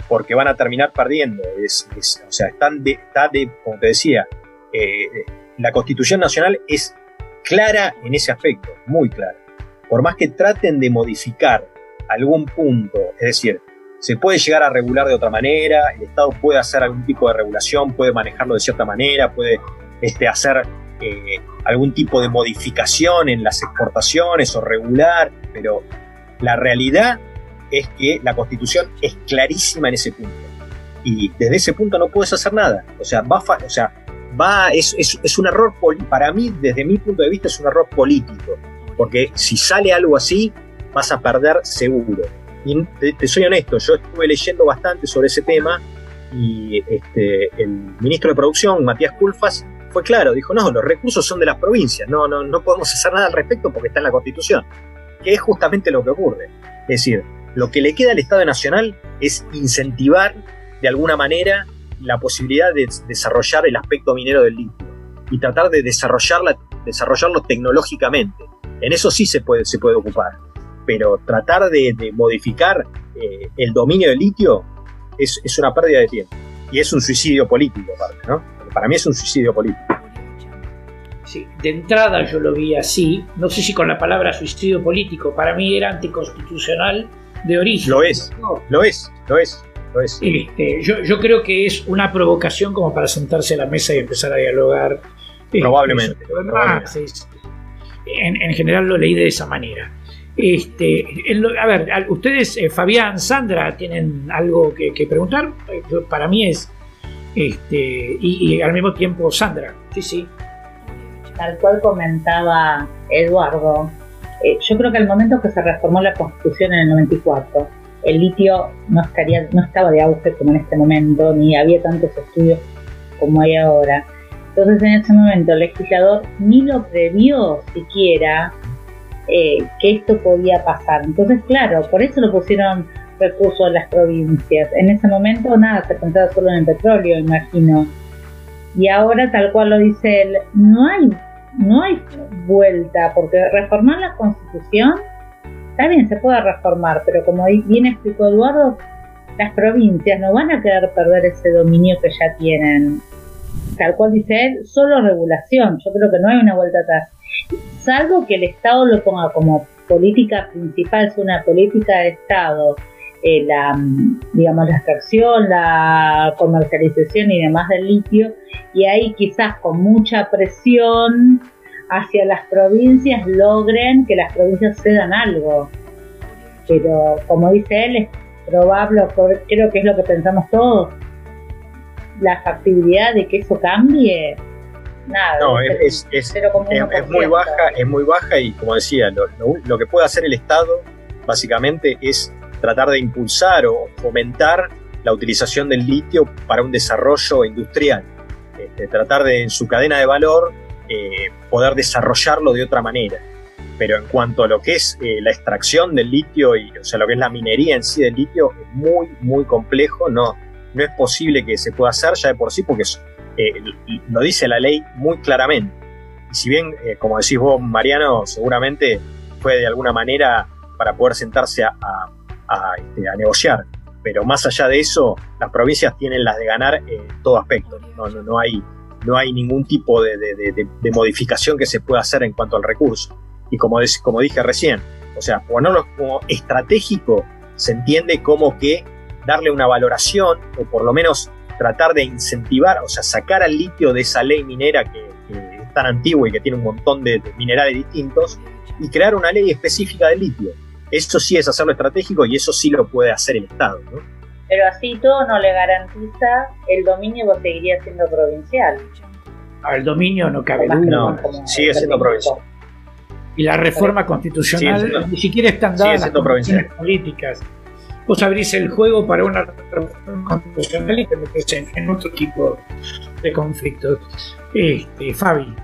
porque van a terminar perdiendo. Es, o sea, están de, está de, como te decía, eh, la Constitución Nacional es clara en ese aspecto, muy clara. Por más que traten de modificar algún punto, es decir, se puede llegar a regular de otra manera, el Estado puede hacer algún tipo de regulación, puede manejarlo de cierta manera, puede este, hacer eh, algún tipo de modificación en las exportaciones o regular, pero la realidad es que la Constitución es clarísima en ese punto. Y desde ese punto no puedes hacer nada. O sea, va, o sea, va es, es, un error, para mí, desde mi punto de vista, es un error político. Porque si sale algo así, vas a perder seguro. Y te, soy honesto, yo estuve leyendo bastante sobre ese tema y este, el ministro de Producción, Matías Culfas, fue claro, dijo, no, los recursos son de las provincias, no, no, no podemos hacer nada al respecto porque está en la Constitución, que es justamente lo que ocurre. Es decir, lo que le queda al Estado Nacional es incentivar de alguna manera la posibilidad de desarrollar el aspecto minero del litio y tratar de desarrollarla, desarrollarlo tecnológicamente. En eso sí se puede, se puede ocupar pero tratar de, modificar eh, el dominio del litio es, una pérdida de tiempo. Y es un suicidio político, aparte, ¿no? Para mí es un suicidio político. Sí, de entrada yo lo vi así, no sé si con la palabra suicidio político, para mí era anticonstitucional de origen. Lo es, lo es, lo es. Lo es. Este, yo, creo que es una provocación como para sentarse a la mesa y empezar a dialogar. Probablemente. en, general lo leí de esa manera. Este, a ver, ustedes, eh, Fabián, Sandra, ¿tienen algo que, preguntar? Eh, para mí es, este, y, al mismo tiempo Sandra, sí, sí. Tal cual comentaba Eduardo, eh, yo creo que al momento que se reformó la Constitución en el 94, el litio no, estaría, no estaba de auge como en este momento, ni había tantos estudios como hay ahora. Entonces en ese momento el legislador ni lo previó siquiera eh, que esto podía pasar. Entonces, claro, por eso lo pusieron recursos a las provincias. En ese momento nada, se pensaba solo en el petróleo, imagino. Y ahora, tal cual lo dice él, no hay, no hay vuelta, porque reformar la constitución, está bien, se puede reformar, pero como bien explicó Eduardo, las provincias no van a querer perder ese dominio que ya tienen. Tal cual dice él, solo regulación. Yo creo que no hay una vuelta atrás salvo que el Estado lo ponga como política principal, es una política de Estado, eh, la, digamos, la extracción, la comercialización y demás del litio, y ahí quizás con mucha presión hacia las provincias logren que las provincias cedan algo. Pero como dice él, es probable, creo que es lo que pensamos todos, la factibilidad de que eso cambie nada. No, es, muy baja, es muy baja y como decía, lo, que puede hacer el Estado básicamente es tratar de impulsar o fomentar la utilización del litio para un desarrollo industrial. Este, tratar de en su cadena de valor eh, poder desarrollarlo de otra manera. Pero en cuanto a lo que es eh, la extracción del litio y o sea, lo que es la minería en sí del litio, es muy, muy complejo. No, no es posible que se pueda hacer ya de por sí porque eh, lo dice la ley muy claramente. Y si bien, eh, como decís vos, Mariano, seguramente fue de alguna manera para poder sentarse a, este, negociar, pero más allá de eso, las provincias tienen las de ganar en todo aspecto. No, no, hay, no hay ningún tipo de, modificación que se pueda hacer en cuanto al recurso. Y como, como dije recién, o sea, ponerlo como estratégico se entiende como que darle una valoración o por lo menos tratar de incentivar, o sea, sacar al litio de esa ley minera que, es tan antigua y que tiene un montón de, minerales distintos y crear una ley específica del litio. Eso sí es hacerlo estratégico y eso sí lo puede hacer el Estado. ¿no? Pero así todo no le garantiza el dominio seguiría siendo provincial. el dominio no cabe duda. No, sigue siendo provincial. Y la reforma constitucional ni siquiera están dadas las políticas vos abrís el juego para una constitucional y te metes en, otro tipo de conflictos. Este, Fabi.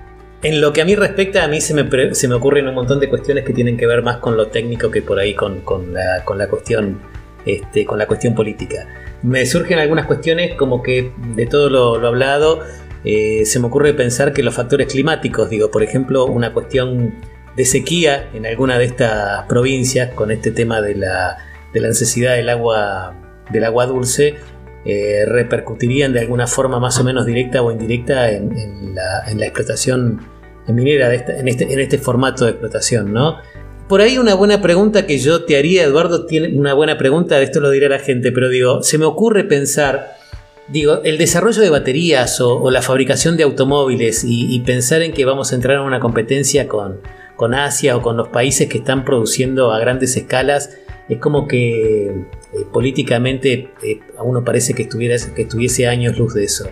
En lo que a mí respecta, a mí se me, se me ocurren un montón de cuestiones que tienen que ver más con lo técnico que por ahí con, la, con la cuestión este, con la cuestión política. Me surgen algunas cuestiones como que de todo lo, hablado, eh, se me ocurre pensar que los factores climáticos, digo, por ejemplo, una cuestión de sequía en alguna de estas provincias con este tema de la de la necesidad del agua, del agua dulce eh, repercutirían de alguna forma más o menos directa o indirecta en, la, explotación minera, este, en, este, en este formato de explotación, ¿no? Por ahí una buena pregunta que yo te haría, Eduardo, tiene una buena pregunta, esto lo dirá la gente, pero digo, se me ocurre pensar, digo, el desarrollo de baterías o, la fabricación de automóviles y, pensar en que vamos a entrar en una competencia con, con Asia o con los países que están produciendo a grandes escalas es como que eh, políticamente eh, a uno parece que, estuviera, que estuviese años luz de eso.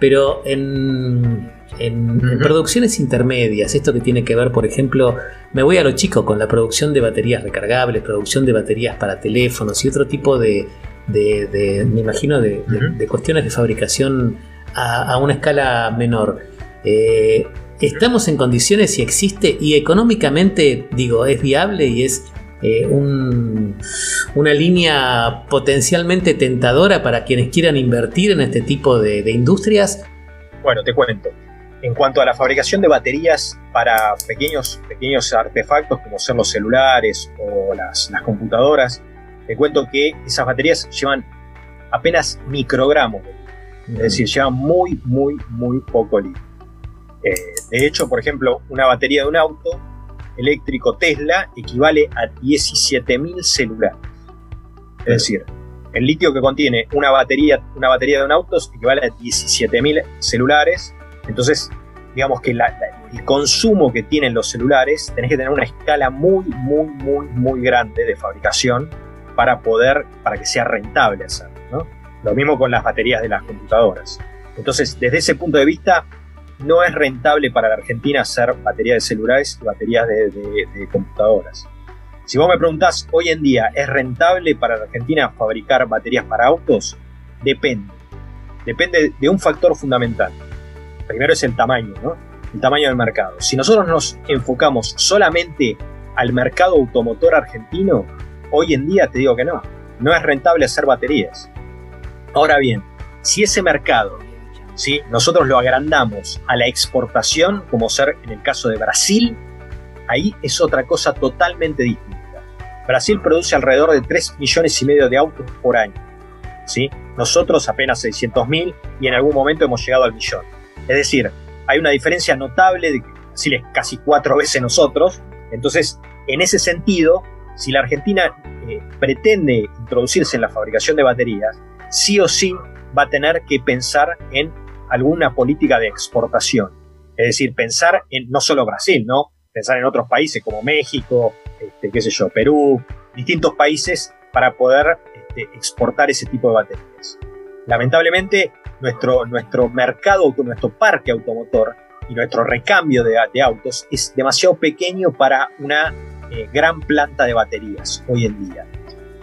Pero en, en, producciones intermedias, esto que tiene que ver, por ejemplo, me voy a lo chico con la producción de baterías recargables, producción de baterías para teléfonos y otro tipo de, me imagino, de, cuestiones de fabricación a, una escala menor. Eh, ¿Estamos en condiciones si existe y económicamente, digo, es viable y es eh, una línea potencialmente tentadora para quienes quieran invertir en este tipo de, industrias? Bueno, te cuento. En cuanto a la fabricación de baterías para pequeños, pequeños artefactos como ser los celulares o las, computadoras, te cuento que esas baterías llevan apenas microgramos, es decir, llevan muy, muy, muy poco litio. Eh, de hecho, por ejemplo, una batería de un auto eléctrico Tesla equivale a 17.000 celulares. Es decir, el litio que contiene una batería, una batería de un auto equivale a 17.000 celulares. Entonces, digamos que el consumo que tienen los celulares, tenés que tener una escala muy, muy, muy, muy grande de fabricación para poder, para que sea rentable hacerlo. Lo mismo con las baterías de las computadoras. Entonces, desde ese punto de vista, no es rentable para la Argentina hacer baterías de celulares y baterías de, computadoras. Si vos me preguntás, hoy en día, ¿es rentable para la Argentina fabricar baterías para autos? Depende. Depende de un factor fundamental. Primero es el tamaño, ¿no? El tamaño del mercado. Si nosotros nos enfocamos solamente al mercado automotor argentino, hoy en día te digo que no. No es rentable hacer baterías. Ahora bien, si ese mercado nosotros lo agrandamos a la exportación, como ser en el caso de Brasil, ahí es otra cosa totalmente distinta. Brasil produce alrededor de 3 millones y medio de autos por año. ¿sí? Nosotros apenas 600 mil y en algún momento hemos llegado al millón. Es decir, hay una diferencia notable de que Brasil es casi cuatro veces nosotros. Entonces, en ese sentido, si la Argentina eh, pretende introducirse en la fabricación de baterías, sí o sí va a tener que pensar en alguna política de exportación. Es decir, pensar en no solo Brasil, ¿no? Pensar en otros países como México, este, qué sé yo, Perú, distintos países para poder este, exportar ese tipo de baterías. Lamentablemente, nuestro, nuestro mercado, nuestro parque automotor y nuestro recambio de, autos es demasiado pequeño para una eh, gran planta de baterías hoy en día.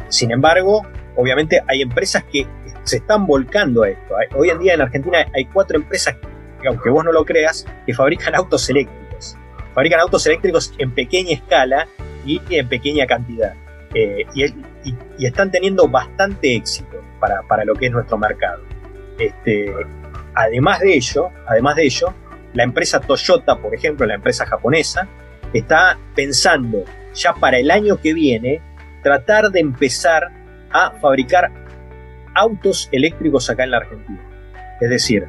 Sin embargo, obviamente hay empresas que se están volcando a esto. Hoy en día en Argentina hay cuatro empresas, que, aunque vos no lo creas, que fabrican autos eléctricos. Fabrican autos eléctricos en pequeña escala y en pequeña cantidad. Eh, y, están teniendo bastante éxito para, para, lo que es nuestro mercado. Este, además de ello, además de ello, la empresa Toyota, por ejemplo, la empresa japonesa, está pensando ya para el año que viene tratar de empezar a fabricar autos eléctricos acá en la Argentina. Es decir,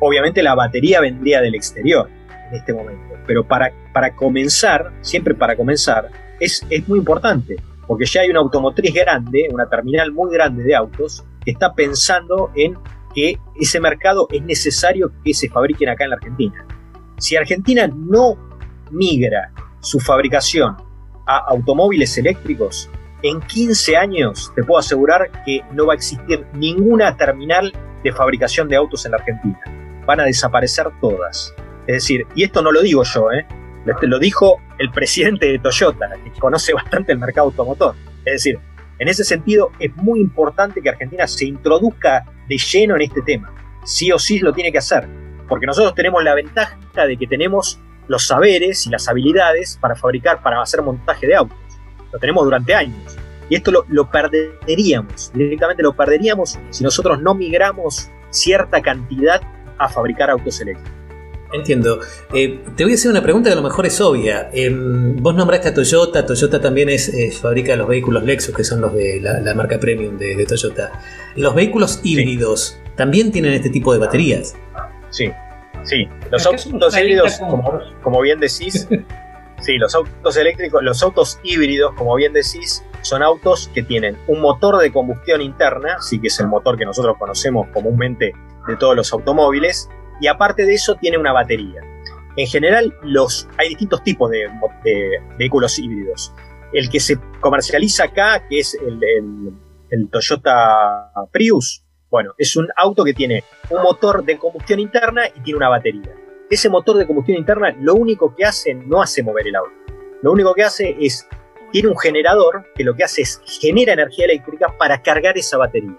obviamente la batería vendría del exterior en este momento, pero para, para comenzar, siempre para comenzar, es, es muy importante, porque ya hay una automotriz grande, una terminal muy grande de autos, que está pensando en que ese mercado es necesario que se fabriquen acá en la Argentina. Si Argentina no migra su fabricación a automóviles eléctricos, en 15 años te puedo asegurar que no va a existir ninguna terminal de fabricación de autos en la Argentina. Van a desaparecer todas. Es decir, y esto no lo digo yo, ¿eh? lo dijo el presidente de Toyota, que conoce bastante el mercado automotor. Es decir, en ese sentido es muy importante que Argentina se introduzca de lleno en este tema. Sí o sí lo tiene que hacer, porque nosotros tenemos la ventaja de que tenemos los saberes y las habilidades para fabricar, para hacer montaje de autos lo tenemos durante años. Y esto lo, perderíamos, directamente lo perderíamos si nosotros no migramos cierta cantidad a fabricar autos eléctricos. Entiendo. Eh, te voy a hacer una pregunta que a lo mejor es obvia. Em, vos nombraste a Toyota, Toyota también es, fabrica los vehículos Lexus, que son los de la, marca premium de, Toyota. Los vehículos híbridos también tienen este tipo de baterías. Sí, sí. Los autos híbridos, como bien decís, Sí, los autos eléctricos, los autos híbridos, como bien decís, son autos que tienen un motor de combustión interna, sí que es el motor que nosotros conocemos comúnmente de todos los automóviles, y aparte de eso tiene una batería. En general, los, hay distintos tipos de, vehículos híbridos. El que se comercializa acá, que es el, el Toyota Prius, bueno, es un auto que tiene un motor de combustión interna y tiene una batería. Ese motor de combustión interna lo único que hace no hace mover el auto. Lo único que hace es, tiene un generador que lo que hace es genera energía eléctrica para cargar esa batería.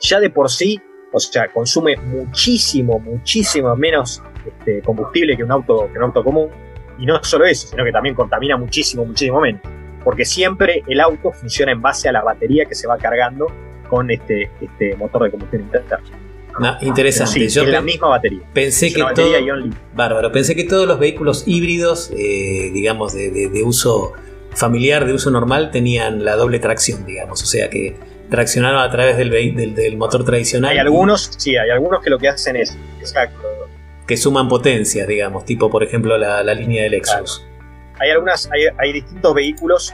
Ya de por sí, o sea, consume muchísimo, muchísimo menos este, combustible que un, auto, que un auto común. Y no solo eso, sino que también contamina muchísimo, muchísimo menos. Porque siempre el auto funciona en base a la batería que se va cargando con este, este motor de combustión interna. No, interesante. Yo la misma batería. Pensé que todo, bárbaro. Pensé que todos los vehículos híbridos, eh, digamos, de, uso familiar, de uso normal, tenían la doble tracción, digamos. O sea que traccionaron a través del, del, motor tradicional. Hay algunos, sí, hay algunos que lo que hacen es, exacto, que suman potencias, digamos, tipo por ejemplo la, línea del Lexus. Hay algunas, hay, hay distintos vehículos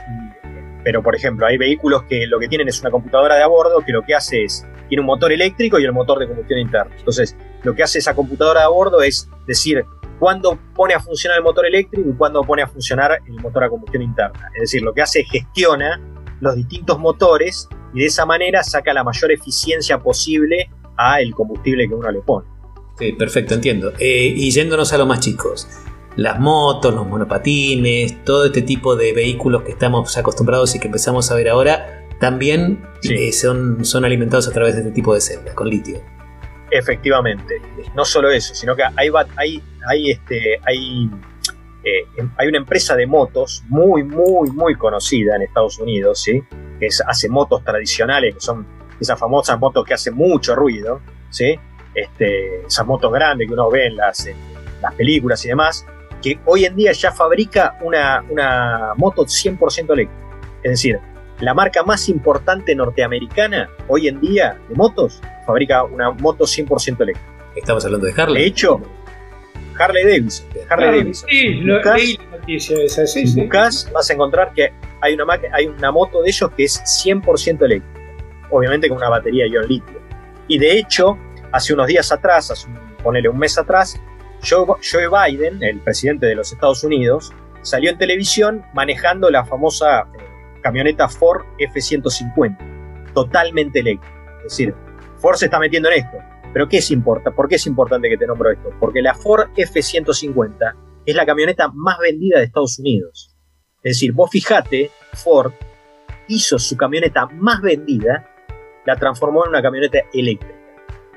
pero, por ejemplo, hay vehículos que lo que tienen es una computadora de a bordo que lo que hace es, tiene un motor eléctrico y el motor de combustión interna. Entonces, lo que hace esa computadora de a bordo es decir cuándo pone a funcionar el motor eléctrico y cuándo pone a funcionar el motor a combustión interna. Es decir, lo que hace es gestiona los distintos motores y de esa manera saca la mayor eficiencia posible a el combustible que uno le pone. Sí, perfecto, entiendo. Eh, y yéndonos a los más chicos las motos, los monopatines, todo este tipo de vehículos que estamos acostumbrados y que empezamos a ver ahora, también eh, son, son alimentados a través de este tipo de celdas, con litio. Efectivamente, no solo eso, sino que hay, hay, hay, este, hay, eh, hay una empresa de motos muy, muy, muy conocida en Estados Unidos, ¿sí? que hace motos tradicionales, que son esas famosas motos que hacen mucho ruido, ¿sí? este, esas motos grandes que uno ve en las, en las películas y demás, que hoy en día ya fabrica una, una moto 100% eléctrica. Es decir, la marca más importante norteamericana hoy en día de motos fabrica una moto 100% eléctrica. Estamos hablando de Harley. De hecho, Harley Davidson. Harley Davidson. Sí, lo, leí la noticia esa, sí, vas a encontrar que hay una, hay una moto de ellos que es 100% eléctrica. Obviamente con una batería ion litio. Y de hecho, hace unos días atrás, hace un, ponele un mes atrás, Joe, Biden, el presidente de los Estados Unidos, salió en televisión manejando la famosa eh, camioneta Ford F-150, totalmente eléctrica. Es decir, Ford se está metiendo en esto. Pero ¿qué es importante? ¿Por qué es importante que te nombro esto? Porque la Ford F-150 es la camioneta más vendida de Estados Unidos. Es decir, vos fijate, Ford hizo su camioneta más vendida, la transformó en una camioneta eléctrica.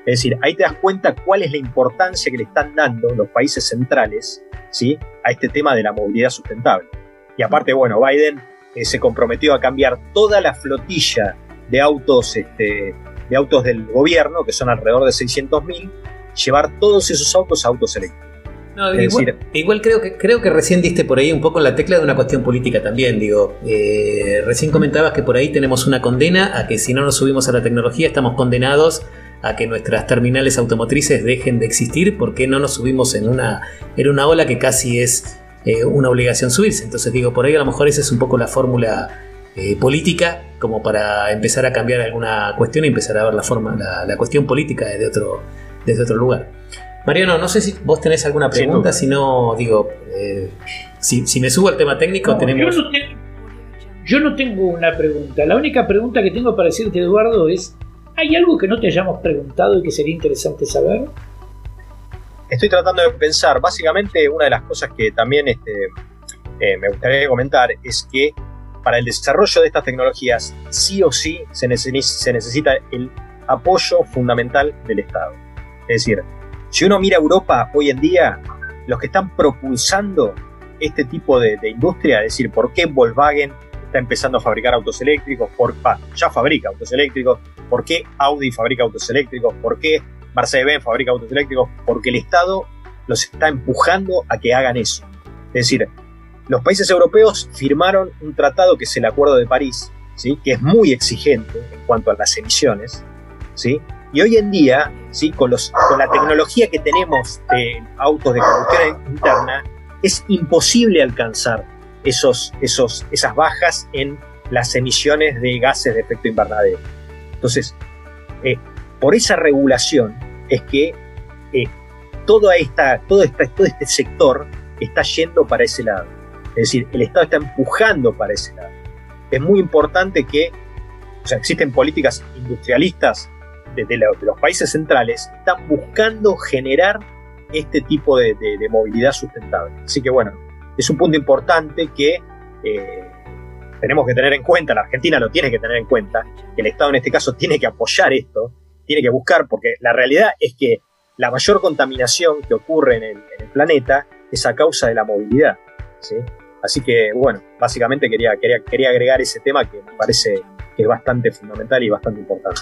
Es decir, ahí te das cuenta cuál es la importancia que le están dando los países centrales ¿sí? a este tema de la movilidad sustentable. Y aparte, bueno, Biden eh, se comprometió a cambiar toda la flotilla de autos, este, de autos del gobierno, que son alrededor de 600.000, llevar todos esos autos a autos eléctricos. igual, creo que creo que recién diste por ahí un poco la tecla de una cuestión política también. Digo, eh, recién comentabas que por ahí tenemos una condena a que si no nos subimos a la tecnología estamos condenados a que nuestras terminales automotrices dejen de existir porque no nos subimos en una, en una ola que casi es eh, una obligación subirse. Entonces digo, por ahí a lo mejor esa es un poco la fórmula eh, política como para empezar a cambiar alguna cuestión y empezar a ver la forma, la, cuestión política desde otro, desde otro lugar. Mariano, no sé si vos tenés alguna pregunta, si no, digo, eh, si, me subo al tema técnico, tenemos... Yo no, tengo, yo no tengo una pregunta. La única pregunta que tengo para decirte, Eduardo, es ¿Hay algo que no te hayamos preguntado y que sería interesante saber? Estoy tratando de pensar. Básicamente, una de las cosas que también este, eh, me gustaría comentar es que para el desarrollo de estas tecnologías, sí o sí se, necesita el apoyo fundamental del Estado. Es decir, si uno mira Europa hoy en día, los que están propulsando este tipo de, de industria, es decir, por qué Volkswagen está empezando a fabricar autos eléctricos, por, ya fabrica autos eléctricos, por qué Audi fabrica autos eléctricos, por qué Mercedes-Benz fabrica autos eléctricos, porque el Estado los está empujando a que hagan eso. Es decir, los países europeos firmaron un tratado que es el Acuerdo de París, ¿sí? que es muy exigente en cuanto a las emisiones, ¿sí? y hoy en día, ¿sí? con, los, con la tecnología que tenemos de autos de combustión interna, es imposible alcanzar esos, esos, esas bajas en las emisiones de gases de efecto invernadero. Entonces, eh, por esa regulación es que eh, esta, todo, todo este sector está yendo para ese lado. Es decir, el Estado está empujando para ese lado. Es muy importante que o sea, existen políticas industrialistas de, los países centrales, están buscando generar este tipo de, movilidad sustentable. Así que bueno, es un punto importante que eh, tenemos que tener en cuenta, la Argentina lo tiene que tener en cuenta, el Estado en este caso tiene que apoyar esto, tiene que buscar, porque la realidad es que la mayor contaminación que ocurre en el, planeta es a causa de la movilidad. ¿sí? Así que, bueno, básicamente quería, quería, quería agregar ese tema que me parece que es bastante fundamental y bastante importante.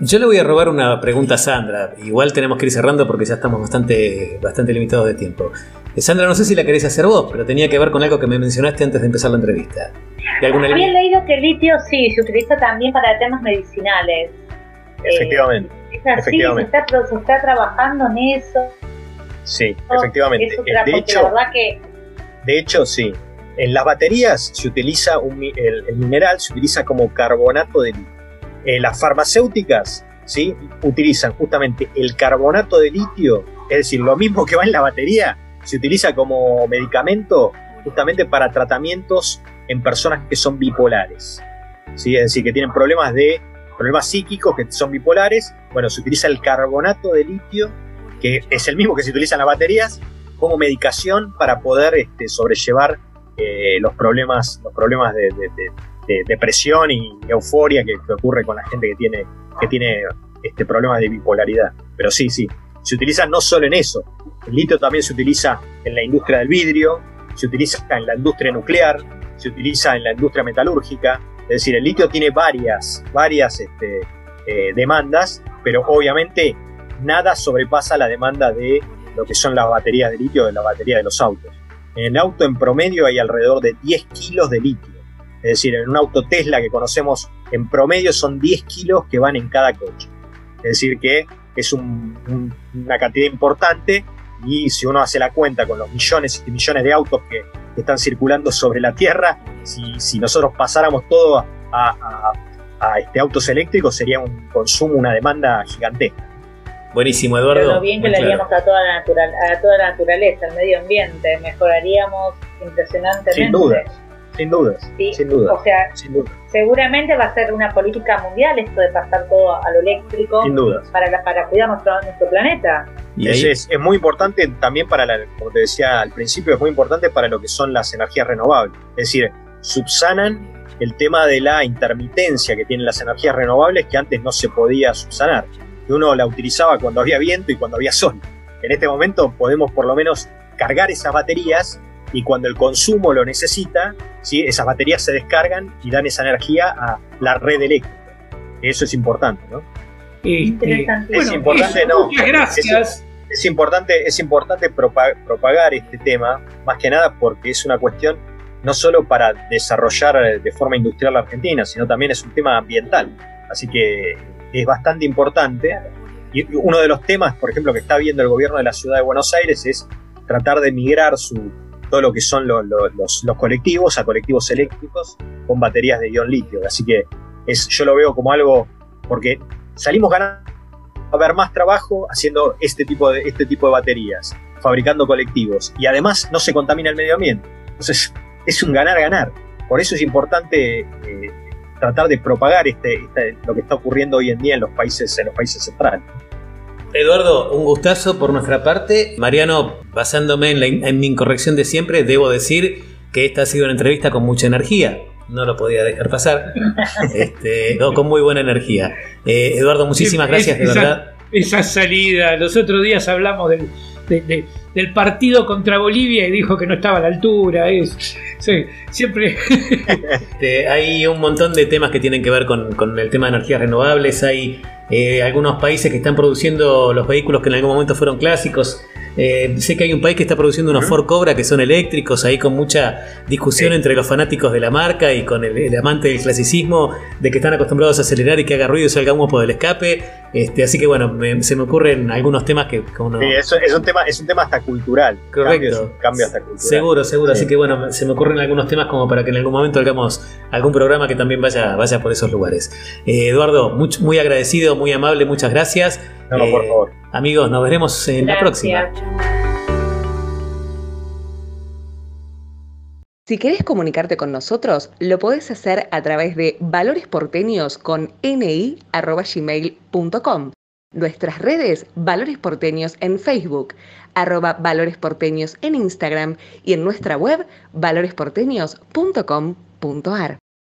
Yo le voy a robar una pregunta a Sandra. Igual tenemos que ir cerrando porque ya estamos bastante, bastante limitados de tiempo. Eh, Sandra, no sé si la querés hacer vos, pero tenía que ver con algo que me mencionaste antes de empezar la entrevista. Había leído que el litio sí se utiliza también para temas medicinales. Efectivamente. Eh, es así, Se, está, se, está, trabajando en eso. Sí, efectivamente. de hecho, que... de hecho, sí. En las baterías se utiliza un, el, mineral se utiliza como carbonato de litio. Eh, las farmacéuticas ¿sí? utilizan justamente el carbonato de litio, es decir, lo mismo que va en la batería, se utiliza como medicamento justamente para tratamientos en personas que son bipolares. ¿sí? Es decir, que tienen problemas de problemas psíquicos que son bipolares. Bueno, se utiliza el carbonato de litio, que es el mismo que se utiliza en las baterías, como medicación para poder este, sobrellevar eh, los problemas, los problemas de, depresión y euforia que, ocurre con la gente que tiene, que tiene este, problemas de bipolaridad. Pero sí, sí, se utiliza no solo en eso. El litio también se utiliza en la industria del vidrio, se utiliza en la industria nuclear, se utiliza en la industria metalúrgica. Es decir, el litio tiene varias, varias este, eh, demandas, pero obviamente nada sobrepasa la demanda de lo que son las baterías de litio de la batería de los autos. En el auto en promedio hay alrededor de 10 kilos de litio. Es decir, en un auto Tesla que conocemos en promedio son 10 kilos que van en cada coche. Es decir, que es una cantidad importante y si uno hace la cuenta con los millones y millones de autos que, están circulando sobre la Tierra, si, nosotros pasáramos todo a, este, autos eléctricos sería un consumo, una demanda gigantesca. Buenísimo, Eduardo. Pero lo bien que le haríamos a toda, la natural, a toda la naturaleza, al medio ambiente, mejoraríamos impresionantemente. Sin duda, sin dudas, sin dudas. O sea, seguramente va a ser una política mundial esto de pasar todo a lo eléctrico. Sin dudas. Para, para cuidar nuestro, nuestro planeta. Y es, es, es, muy importante también para, la, como te decía al principio, es muy importante para lo que son las energías renovables. Es decir, subsanan el tema de la intermitencia que tienen las energías renovables que antes no se podía subsanar. Que uno la utilizaba cuando había viento y cuando había sol. En este momento podemos por lo menos cargar esas baterías y cuando el consumo lo necesita, ¿sí? esas baterías se descargan y dan esa energía a la red eléctrica. Eso es importante, ¿no? Es importante, no. Gracias. Es, importante, es importante propagar este tema, más que nada porque es una cuestión no solo para desarrollar de forma industrial la Argentina, sino también es un tema ambiental. Así que es bastante importante. Y uno de los temas, por ejemplo, que está viendo el gobierno de la ciudad de Buenos Aires es tratar de migrar su, todo lo que son los, colectivos a colectivos eléctricos con baterías de ion litio. Así que es, yo lo veo como algo, porque salimos ganando a ver más trabajo haciendo este tipo, de, este tipo de baterías, fabricando colectivos, y además no se contamina el medio ambiente. Entonces es un ganar-ganar. Por eso es importante eh, tratar de propagar este, este, lo que está ocurriendo hoy en día en los países, en los países centrales. Eduardo, un gustazo por nuestra parte. Mariano, basándome en, mi incorrección de siempre, debo decir que esta ha sido una entrevista con mucha energía. No lo podía dejar pasar. este, con muy buena energía. Eh, Eduardo, muchísimas gracias, de verdad. Esa salida. Los otros días hablamos del, del partido contra Bolivia y dijo que no estaba a la altura. Es, sí, siempre. Este, hay un montón de temas que tienen que ver con, con el tema de energías renovables. Hay eh, algunos países que están produciendo los vehículos que en algún momento fueron clásicos. Eh, sé que hay un país que está produciendo unos Ford Cobra que son eléctricos, ahí con mucha discusión entre los fanáticos de la marca y con el, amante del clasicismo, de que están acostumbrados a acelerar y que haga ruido y salga humo por el escape. Este, así que bueno, se me ocurren algunos temas que Sí, eso es un tema, es un tema hasta cultural. Correcto. Cambio, hasta cultural. Seguro, seguro. Así que bueno, se me ocurren algunos temas como para que en algún momento hagamos algún programa que también vaya, vaya por esos lugares. Eh, Eduardo, muy, muy agradecido, muy amable, muchas gracias. No, por favor. Amigos, nos veremos en la próxima. Si querés comunicarte con nosotros, lo podés hacer a través de valoresporteños con ni@gmail.com. Nuestras redes Valores Porteños en Facebook, arroba Valores Porteños en Instagram y en nuestra web valoresporteños.com.ar.